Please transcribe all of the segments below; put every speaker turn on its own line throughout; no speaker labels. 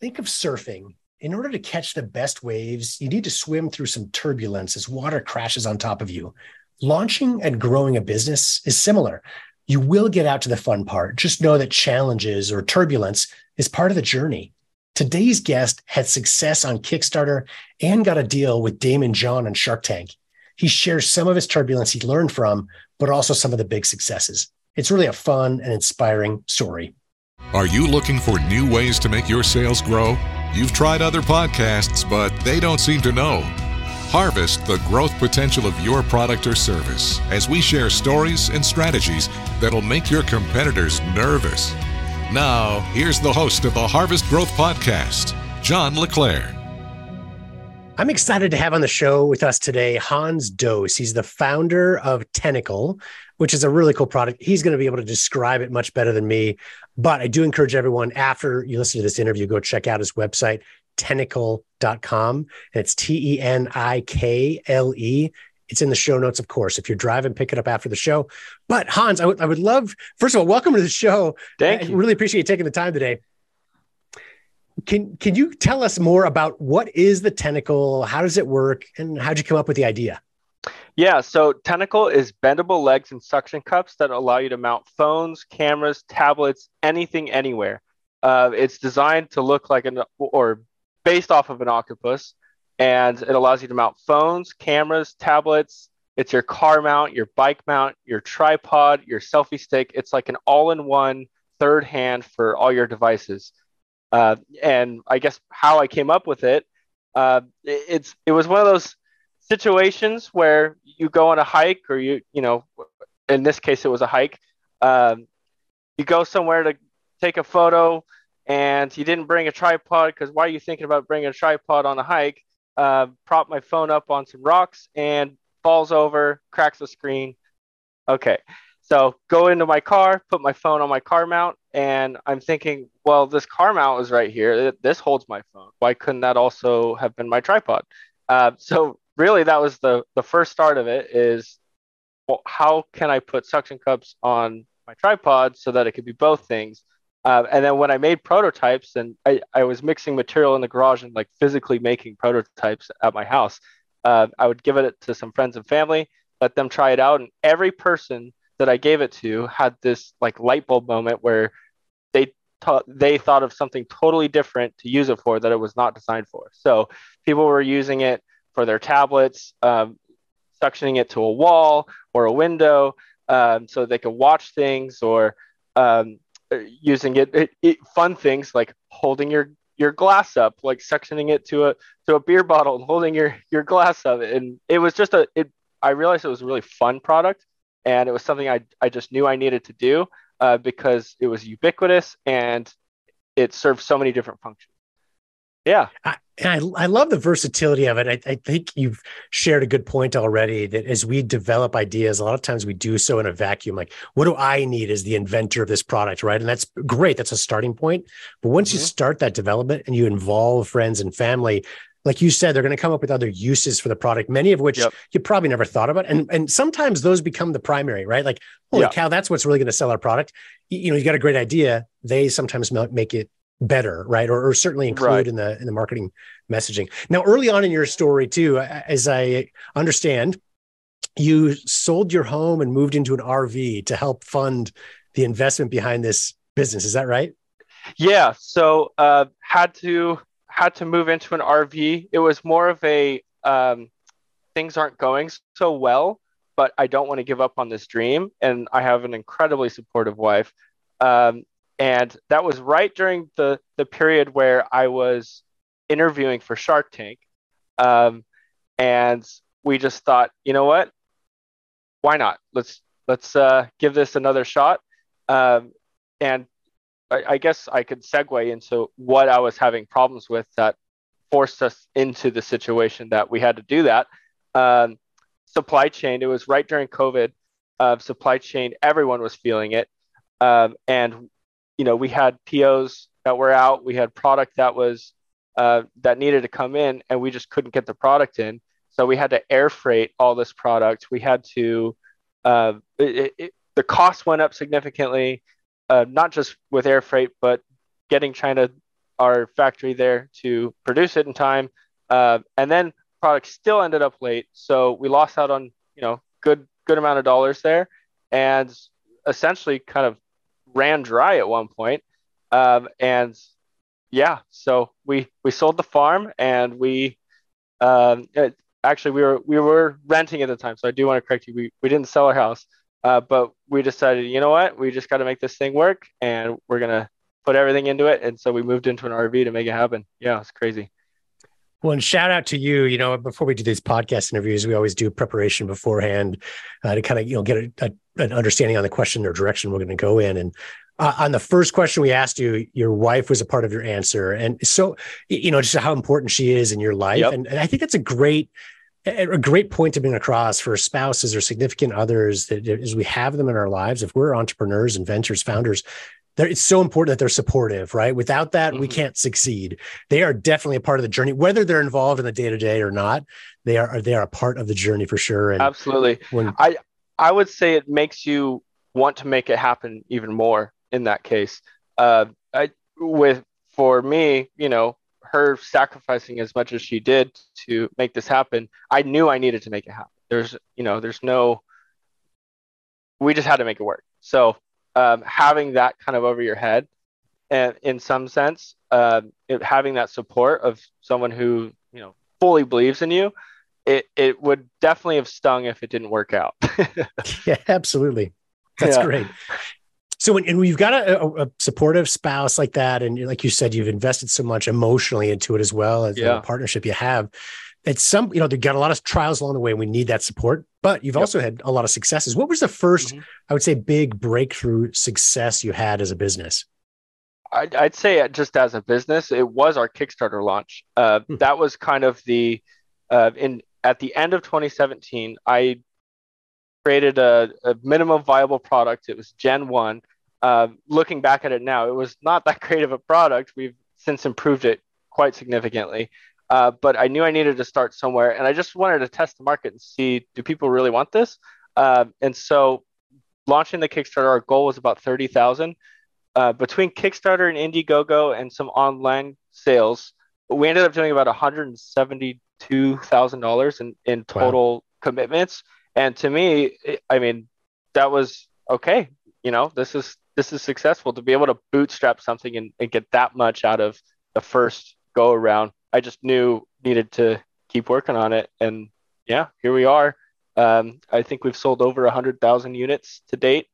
Think of surfing. In order to catch the best waves, you need to swim through some turbulence as water crashes on top of you. Launching and growing a business is similar. You will get out to the fun part. Just know that challenges or turbulence is part of the journey. Today's guest had success on Kickstarter and got a deal with Daymond John on Shark Tank. He shares some of his turbulence he learned from, but also some of the big successes. It's really a fun and inspiring story.
Are you looking for new ways to make your sales grow? You've tried other podcasts, but they don't seem to know. Harvest the growth potential of your product or service as we share stories and strategies that'll make your competitors nervous. Now, here's the host of the Harvest Growth Podcast, John LeClaire.
I'm excited to have on the show with us today Hans Dose. He's the founder of Tenikle, which is a really cool product. He's going to be able to describe it much better than me. But I do encourage everyone after you listen to this interview, go check out his website, tenikle.com. And it's T E N I K L E. It's in the show notes, of course. If you're driving, pick it up after the show. But Hans, I, w- I would love, first of all, welcome to the show.
Thank
I
you.
really appreciate you taking the time today. Can can you tell us more about what is the Tenikle? How does it work, and how'd you come up with the idea?
Yeah, so Tenikle is bendable legs and suction cups that allow you to mount phones, cameras, tablets, anything, anywhere. Uh, it's designed to look like an or based off of an octopus, and it allows you to mount phones, cameras, tablets. It's your car mount, your bike mount, your tripod, your selfie stick. It's like an all-in-one third hand for all your devices. Uh, and I guess how I came up with it, uh, it- it's it was one of those situations where you go on a hike or you you know in this case it was a hike um, you go somewhere to take a photo and you didn't bring a tripod because why are you thinking about bringing a tripod on a hike? Uh, prop my phone up on some rocks and falls over cracks the screen. Okay so go into my car put my phone on my car mount and i'm thinking well this car mount is right here. This holds my phone. Why couldn't that also have been my tripod? Uh, so really that was the the first start of it is well, how can i put suction cups on my tripod so that it could be both things? Uh, and then when i made prototypes and I, I was mixing material in the garage and like physically making prototypes at my house uh, i would give it to some friends and family let them try it out and every person that i gave it to had this like light bulb moment where they thought they thought of something totally different to use it for that it was not designed for. So people were using it for their tablets, um, suctioning it to a wall or a window um, so they could watch things or um, using it, it, it, fun things like holding your your glass up like suctioning it to a to a beer bottle and holding your your glass up. And it was just a it i realized it was a really fun product and it was something i, I just knew i needed to do uh, because it was ubiquitous and it served so many different functions yeah
I, and I, I love the versatility of it. I, I think you've shared a good point already that as we develop ideas, a lot of times we do so in a vacuum. Like, what do I need as the inventor of this product? Right. And that's great. That's a starting point. But once mm-hmm. you start that development and you involve friends and family, like you said, they're going to come up with other uses for the product, many of which yep. you probably never thought about. And, and sometimes those become the primary, right? Like, holy yeah. cow, that's what's really going to sell our product. You, you know, you got a great idea. They sometimes make it better right? Or, or certainly include right. in the in the marketing messaging. Now early on in your story too as i understand you sold your home and moved into an rv to help fund the investment behind this business. Is that right?
Yeah. So uh had to had to move into an rv it was more of a um things aren't going so well but i don't want to give up on this dream. And i have an incredibly supportive wife. Um, and that was right during the the period where I was interviewing for Shark Tank, um, and we just thought, you know what, why not? Let's let's uh, give this another shot. Um, and I, I, guess I could segue into what I was having problems with that forced us into the situation that we had to do that. Um, supply chain. It was right during COVID. Uh, supply chain. Everyone was feeling it. Um, and you know, we had POs that were out, we had product that was uh, that needed to come in, and we just couldn't get the product in. So we had to air freight all this product. We had to uh, it, it, the cost went up significantly, uh, not just with air freight, but getting China our factory there to produce it in time. Uh, and then product still ended up late. So we lost out on, you know, good, good amount of dollars there and essentially kind of ran dry at one point. Um, and yeah, so we, we sold the farm and we, um, it, actually we were, we were renting at the time. So I do want to correct you. We, we didn't sell our house. Uh, but we decided, you know what, we just got to make this thing work, and we're gonna put everything into it. And so we moved into an RV to make it happen. Yeah, it's crazy.
Well, and shout out to you. You know, before we do these podcast interviews, we always do preparation beforehand uh, to kind of you know get a, a, an understanding on the question or direction we're going to go in. And uh, on the first question we asked you, your wife was a part of your answer, and so you know just how important she is in your life. Yep. And, and I think that's a great a great point to bring across for spouses or significant others that as we have them in our lives, if we're entrepreneurs, inventors, founders, it's so important that they're supportive, right? Without that, mm-hmm. we can't succeed. They are definitely a part of the journey, whether they're involved in the day to day or not. They are they are a part of the journey for sure.
And Absolutely. When, I I would say it makes you want to make it happen even more in that case. Uh, I with for me, you know, her sacrificing as much as she did to make this happen, I knew I needed to make it happen. There's, you know, there's no, we just had to make it work. So um, having that kind of over your head, and in some sense, uh, it, having that support of someone who, you know, fully believes in you, it it would definitely have stung if it didn't work out.
yeah, absolutely. That's yeah. great. So when, and we've got a, a, supportive spouse like that, and like you said, you've invested so much emotionally into it as well as yeah. the partnership you have. It's some, you know, they've got a lot of trials along the way. And we need that support, but you've yep. also had a lot of successes. What was the 1st mm-hmm. I would say, big breakthrough success you had as a business?
I'd, I'd say just as a business, it was our Kickstarter launch. Uh, hmm. That was kind of the uh, in at the end of 2017. I created a, a minimum viable product. It was Gen One, uh, looking back at it now, it was not that great of a product. We've since improved it quite significantly. Uh, but I knew I needed to start somewhere, and I just wanted to test the market and see do people really want this. Uh, and so, launching the Kickstarter, our goal was about thirty thousand. Uh, between Kickstarter and Indiegogo and some online sales, we ended up doing about one hundred seventy-two thousand dollars in in total wow. commitments. And to me, I mean, that was okay. You know, this is this is successful to be able to bootstrap something and, and get that much out of the first go around. I just knew needed to keep working on it, and yeah, here we are. Um, I think we've sold over a hundred thousand units to date,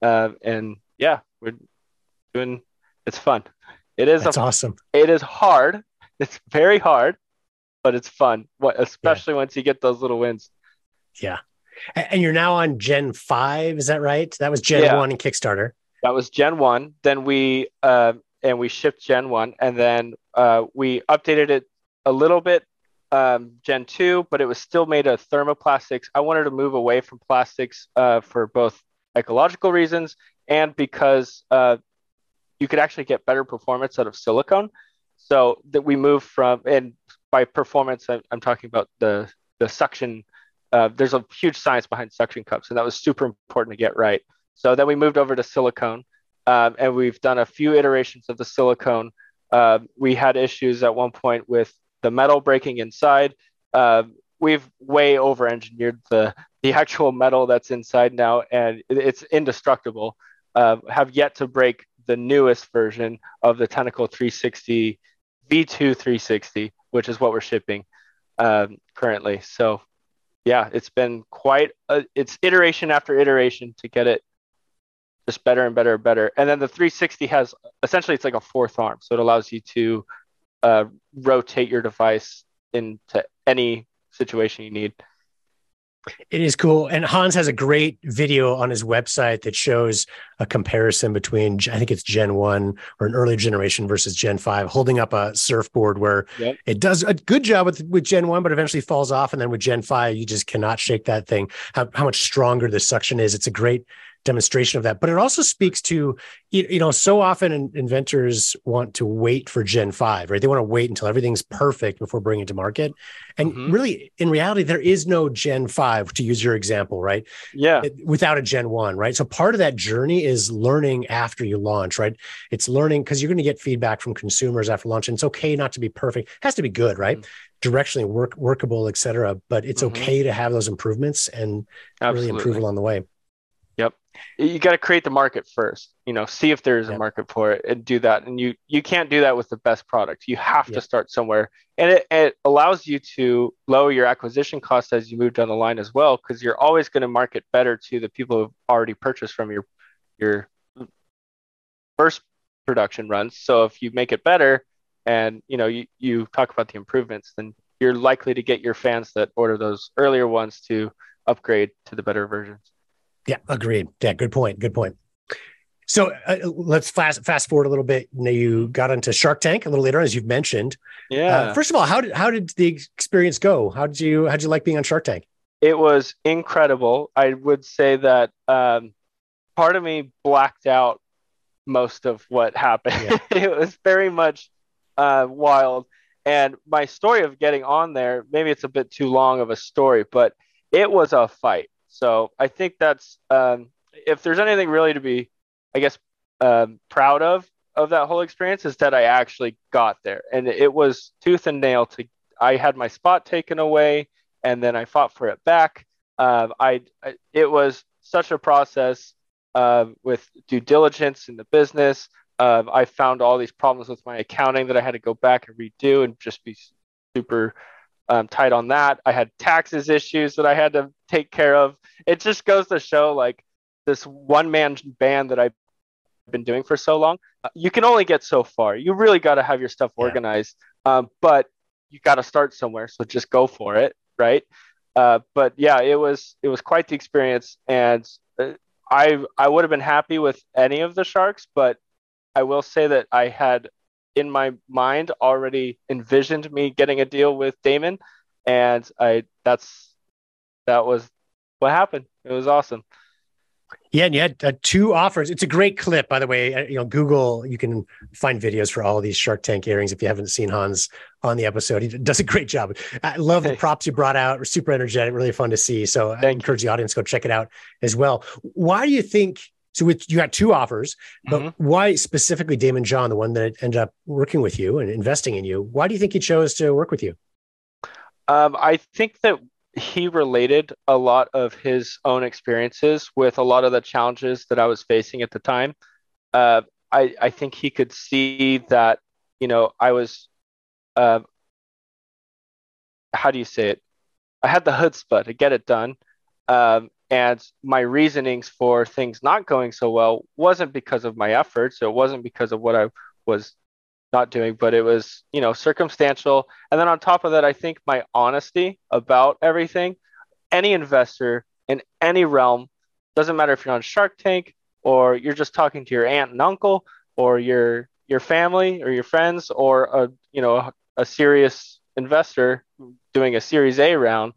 uh, and yeah, we're doing. It's fun. It is
That's a, awesome.
It is hard. It's very hard, but it's fun. What especially yeah. once you get those little wins.
Yeah. And you're now on Gen 5, is that right? That was Gen yeah. 1 in Kickstarter.
That was Gen 1. Then we uh, and we shipped Gen 1 and then uh, we updated it a little bit um, Gen 2, but it was still made of thermoplastics. I wanted to move away from plastics uh, for both ecological reasons and because uh, you could actually get better performance out of silicone. So that we moved from, and by performance, I'm, I'm talking about the the suction uh, there's a huge science behind suction cups, and that was super important to get right. So then we moved over to silicone, um, and we've done a few iterations of the silicone. Uh, we had issues at one point with the metal breaking inside. Uh, we've way over engineered the the actual metal that's inside now, and it's indestructible. Uh, have yet to break the newest version of the Tenikle 360 V2 360, which is what we're shipping um, currently. So yeah, it's been quite a, it's iteration after iteration to get it just better and better and better. And then the 360 has essentially it's like a fourth arm, so it allows you to uh, rotate your device into any situation you need.
It is cool. And Hans has a great video on his website that shows a comparison between, I think it's Gen 1 or an early generation versus Gen 5, holding up a surfboard where yep. it does a good job with, with Gen 1, but eventually falls off. And then with Gen 5, you just cannot shake that thing. How, how much stronger the suction is. It's a great demonstration of that. But it also speaks to, you know, so often inventors want to wait for Gen 5, right? They want to wait until everything's perfect before bringing it to market. And mm-hmm. really, in reality, there is no Gen 5, to use your example, right?
Yeah.
Without a Gen 1, right? So part of that journey is learning after you launch, right? It's learning because you're going to get feedback from consumers after launch. And it's okay not to be perfect, it has to be good, right? Mm-hmm directionally work workable, et cetera. But it's mm-hmm. okay to have those improvements and Absolutely. really improve along the way
you got to create the market first you know see if there's a market for it and do that. And you you can't do that with the best product. You have to start somewhere. And it, it allows you to lower your acquisition costs as you move down the line as well because you're always going to market better to the people who've already purchased from your your first production runs so if you make it better and you know you, you talk about the improvements then you're likely to get your fans that order those earlier ones to upgrade to the better versions
yeah, agreed. Yeah, good point. Good point. So uh, let's fast fast forward a little bit. Now you got into Shark Tank a little later, as you've mentioned.
Yeah.
Uh, first of all, how did how did the experience go? How did you how did you like being on Shark Tank?
It was incredible. I would say that um, part of me blacked out most of what happened. Yeah. it was very much uh, wild. And my story of getting on there, maybe it's a bit too long of a story, but it was a fight. So I think that's um, if there's anything really to be, I guess, um, proud of of that whole experience is that I actually got there, and it was tooth and nail. To I had my spot taken away, and then I fought for it back. Um, I, I, it was such a process uh, with due diligence in the business. Uh, I found all these problems with my accounting that I had to go back and redo and just be super um, tight on that. I had taxes issues that I had to take care of. It just goes to show like this one man band that I've been doing for so long. Uh, you can only get so far. You really got to have your stuff organized, yeah. um, but you got to start somewhere. So just go for it, right? Uh, but yeah, it was it was quite the experience, and uh, I I would have been happy with any of the sharks, but I will say that I had in my mind already envisioned me getting a deal with Daymond, and I that's that was what happened. It was awesome.
Yeah, and you had uh, two offers. It's a great clip, by the way. Uh, you know, Google, you can find videos for all these Shark Tank earrings if you haven't seen Hans on the episode. He does a great job. I love the props you brought out. Super energetic, really fun to see. So Thank I encourage you. the audience to go check it out as well. Why do you think so with, you got two offers, but mm-hmm. why specifically Daymond John, the one that ended up working with you and investing in you? Why do you think he chose to work with you?
Um, I think that he related a lot of his own experiences with a lot of the challenges that I was facing at the time. Uh, I, I think he could see that, you know, I was, uh, how do you say it? I had the chutzpah to get it done. Um, and my reasonings for things not going so well wasn't because of my efforts. It wasn't because of what I was not doing, but it was, you know, circumstantial. And then on top of that, I think my honesty about everything, any investor in any realm, doesn't matter if you're on Shark Tank or you're just talking to your aunt and uncle or your your family or your friends or a you know a, a serious investor doing a series A round,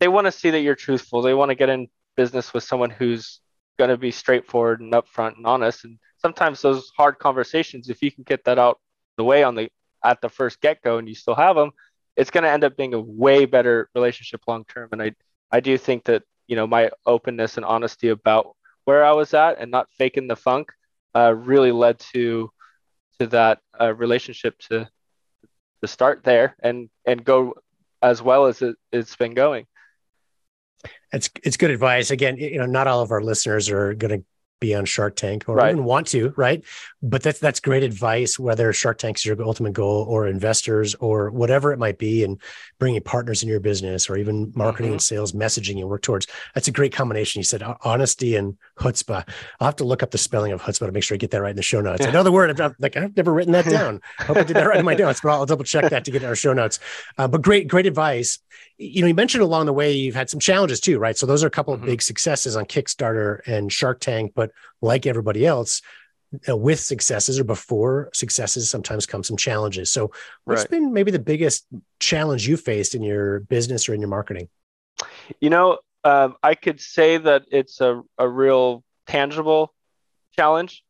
they want to see that you're truthful. They want to get in business with someone who's going to be straightforward and upfront and honest. And sometimes those hard conversations, if you can get that out the way on the at the first get go, and you still have them, it's going to end up being a way better relationship long term. And I I do think that you know my openness and honesty about where I was at and not faking the funk uh, really led to to that uh, relationship to to start there and and go as well as it, it's been going.
It's it's good advice. Again, you know, not all of our listeners are going to be on Shark Tank or right. even want to, right? But that's that's great advice. Whether Shark Tank is your ultimate goal, or investors, or whatever it might be, and bringing partners in your business, or even marketing mm-hmm. and sales messaging you work towards. That's a great combination. You said honesty and chutzpah. I'll have to look up the spelling of chutzpah to make sure I get that right in the show notes. Another word. I'm like I've never written that down. Hope I did that right in my notes, but I'll double check that to get in our show notes. Uh, but great, great advice. You know, you mentioned along the way you've had some challenges too, right? So those are a couple mm-hmm. of big successes on Kickstarter and Shark Tank, but like everybody else, uh, with successes or before successes, sometimes come some challenges. So, what's right. been maybe the biggest challenge you faced in your business or in your marketing?
You know, um, I could say that it's a, a real tangible challenge.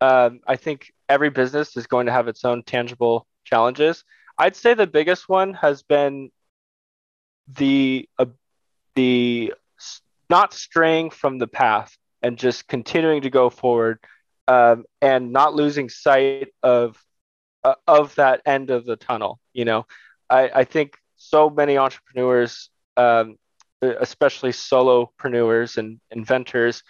Um, I think every business is going to have its own tangible challenges. I'd say the biggest one has been the uh, the not straying from the path and just continuing to go forward um, and not losing sight of uh, of that end of the tunnel. You know, I, I think so many entrepreneurs, um, especially solopreneurs and inventors,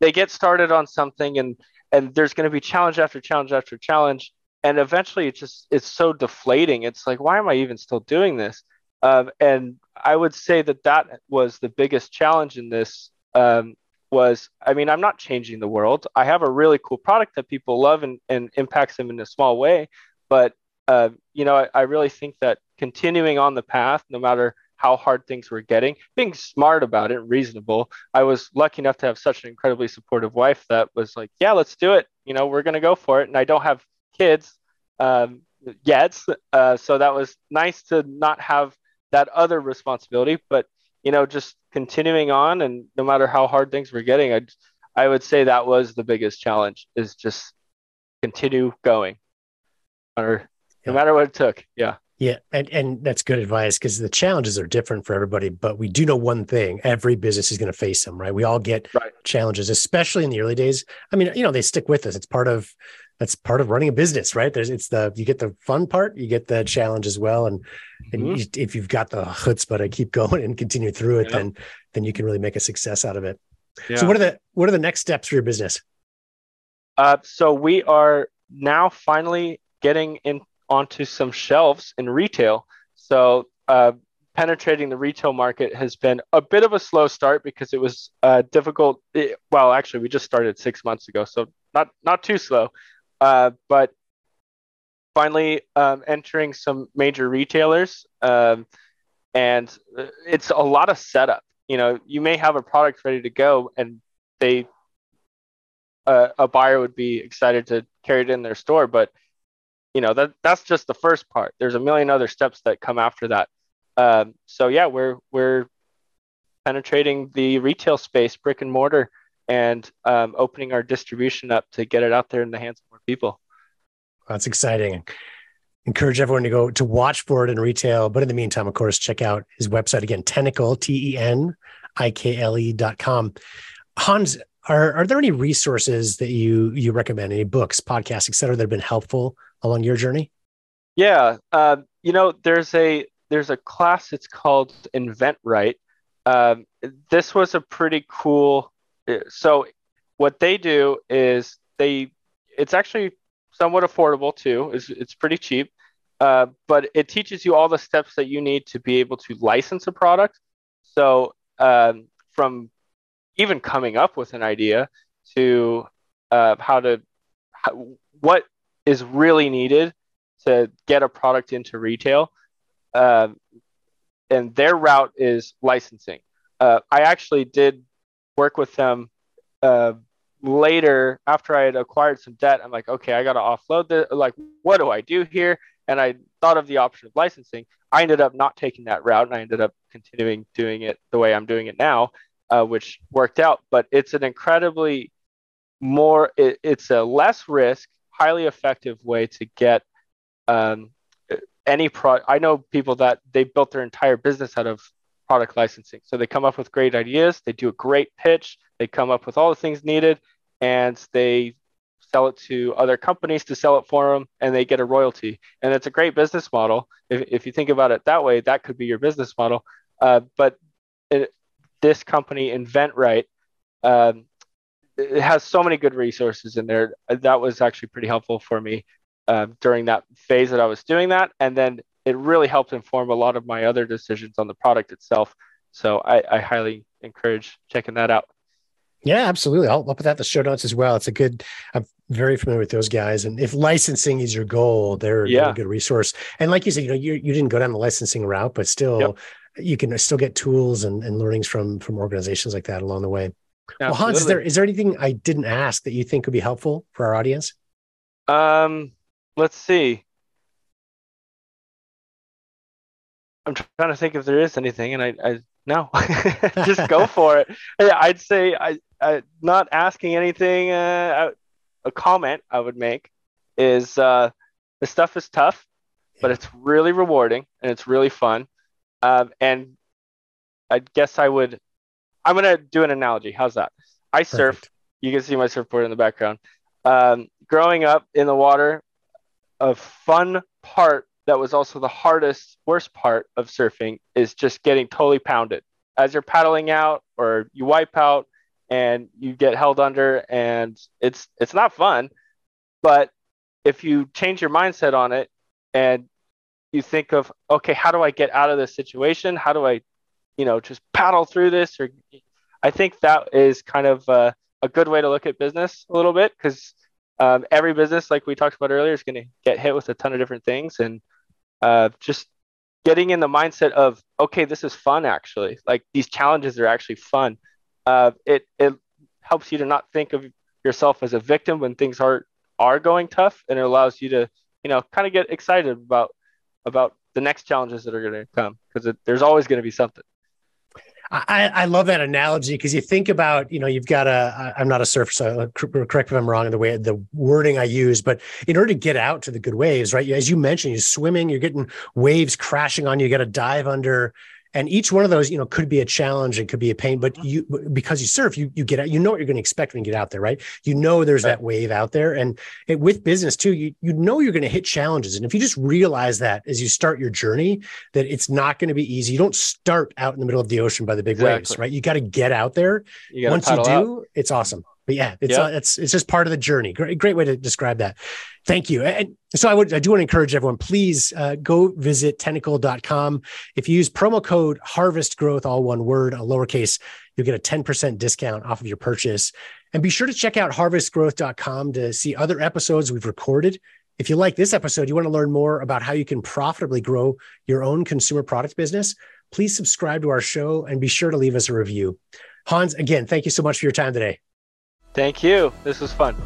they get started on something and and there's going to be challenge after challenge after challenge, and eventually it just it's so deflating. It's like, why am I even still doing this? Um, and I would say that that was the biggest challenge in this. Um, was I mean, I'm not changing the world. I have a really cool product that people love and, and impacts them in a small way. But uh, you know, I, I really think that continuing on the path, no matter how hard things were getting, being smart about it, reasonable. I was lucky enough to have such an incredibly supportive wife that was like, "Yeah, let's do it. You know, we're gonna go for it." And I don't have kids um, yet, uh, so that was nice to not have that other responsibility. But you know, just continuing on, and no matter how hard things were getting, I I would say that was the biggest challenge is just continue going, or no matter what it took. Yeah.
Yeah, and and that's good advice because the challenges are different for everybody. But we do know one thing: every business is going to face them, right? We all get right. challenges, especially in the early days. I mean, you know, they stick with us. It's part of that's part of running a business, right? There's it's the you get the fun part, you get the challenge as well, and and mm-hmm. you, if you've got the chutzpah to keep going and continue through it, yeah. then then you can really make a success out of it. Yeah. So, what are the what are the next steps for your business?
Uh, so we are now finally getting in onto some shelves in retail. So uh, penetrating the retail market has been a bit of a slow start because it was uh, difficult. It, well, actually, we just started six months ago, so not not too slow. Uh, but finally, um, entering some major retailers, um, and it's a lot of setup. You know, you may have a product ready to go, and they uh, a buyer would be excited to carry it in their store, but you know that that's just the first part there's a million other steps that come after that um, so yeah we're we're penetrating the retail space brick and mortar and um, opening our distribution up to get it out there in the hands people
that's exciting encourage everyone to go to watch for it in retail but in the meantime of course check out his website again Tenikle, t-e-n-i-k-l-e dot com hans are, are there any resources that you you recommend any books podcasts et cetera that have been helpful along your journey?
Yeah, uh, you know, there's a there's a class. It's called Invent Right. Um, this was a pretty cool. Uh, so, what they do is they. It's actually somewhat affordable too. It's it's pretty cheap, uh, but it teaches you all the steps that you need to be able to license a product. So, um, from even coming up with an idea to uh, how to how, what is really needed to get a product into retail. Uh, and their route is licensing. Uh, I actually did work with them uh, later after I had acquired some debt. I'm like, okay, I got to offload this. Like, what do I do here? And I thought of the option of licensing. I ended up not taking that route and I ended up continuing doing it the way I'm doing it now, uh, which worked out. But it's an incredibly more, it, it's a less risk highly effective way to get um, any product. I know people that they built their entire business out of product licensing. So they come up with great ideas, they do a great pitch, they come up with all the things needed, and they sell it to other companies to sell it for them, and they get a royalty. And it's a great business model. If, if you think about it that way, that could be your business model. Uh, but it, this company, Invent Right, um, it has so many good resources in there. That was actually pretty helpful for me uh, during that phase that I was doing that, and then it really helped inform a lot of my other decisions on the product itself. So I, I highly encourage checking that out.
Yeah, absolutely. I'll, I'll put that in the show notes as well. It's a good. I'm very familiar with those guys, and if licensing is your goal, they're, yeah. they're a good resource. And like you said, you know, you you didn't go down the licensing route, but still, yep. you can still get tools and, and learnings from from organizations like that along the way. Absolutely. Well, Hans, is there is there anything I didn't ask that you think would be helpful for our audience?
Um, let's see. I'm trying to think if there is anything, and I, I no, just go for it. Yeah, I'd say I, I not asking anything. Uh, a comment I would make is uh, the stuff is tough, but it's really rewarding and it's really fun. Um, and I guess I would. I'm gonna do an analogy. How's that? I surf. Perfect. You can see my surfboard in the background. Um, growing up in the water, a fun part that was also the hardest, worst part of surfing is just getting totally pounded. As you're paddling out or you wipe out and you get held under and it's it's not fun but if you change your mindset on it and you think of okay how do i get out of this situation? How do i you know just paddle through this? Or i think that is kind of uh, a good way to look at business a little bit because um, every business like we talked about earlier is going to get hit with a ton of different things. And uh, just getting in the mindset of okay this is fun actually. Like these challenges are actually fun. Uh, it it helps you to not think of yourself as a victim when things are are going tough and it allows you to you know kind of get excited about about the next challenges that are going to come because there's always going to be something
I, I love that analogy because you think about, you know, you've got a, I'm not a surfer, so uh, uh, correct if I'm wrong in the way, the wording I use, but in order to get out to the good waves, right? As you mentioned, you're swimming, you're getting waves crashing on you, you got to dive under, and each one of those you know could be a challenge and could be a pain but you because you surf you you get out you know what you're going to expect when you get out there right you know there's right. that wave out there and it, with business too you you know you're going to hit challenges and if you just realize that as you start your journey that it's not going to be easy you don't start out in the middle of the ocean by the big exactly. waves right you got to get out there once you do out. it's awesome but yeah, it's yep. uh, it's it's just part of the journey. Great, great way to describe that. Thank you. And so I would I do want to encourage everyone, please uh, go visit tenikle.com. If you use promo code harvest growth, all one word, a lowercase, you'll get a 10% discount off of your purchase. And be sure to check out harvestgrowth.com to see other episodes we've recorded. If you like this episode, you want to learn more about how you can profitably grow your own consumer product business, please subscribe to our show and be sure to leave us a review. Hans, again, thank you so much for your time today.
Thank you. This was fun.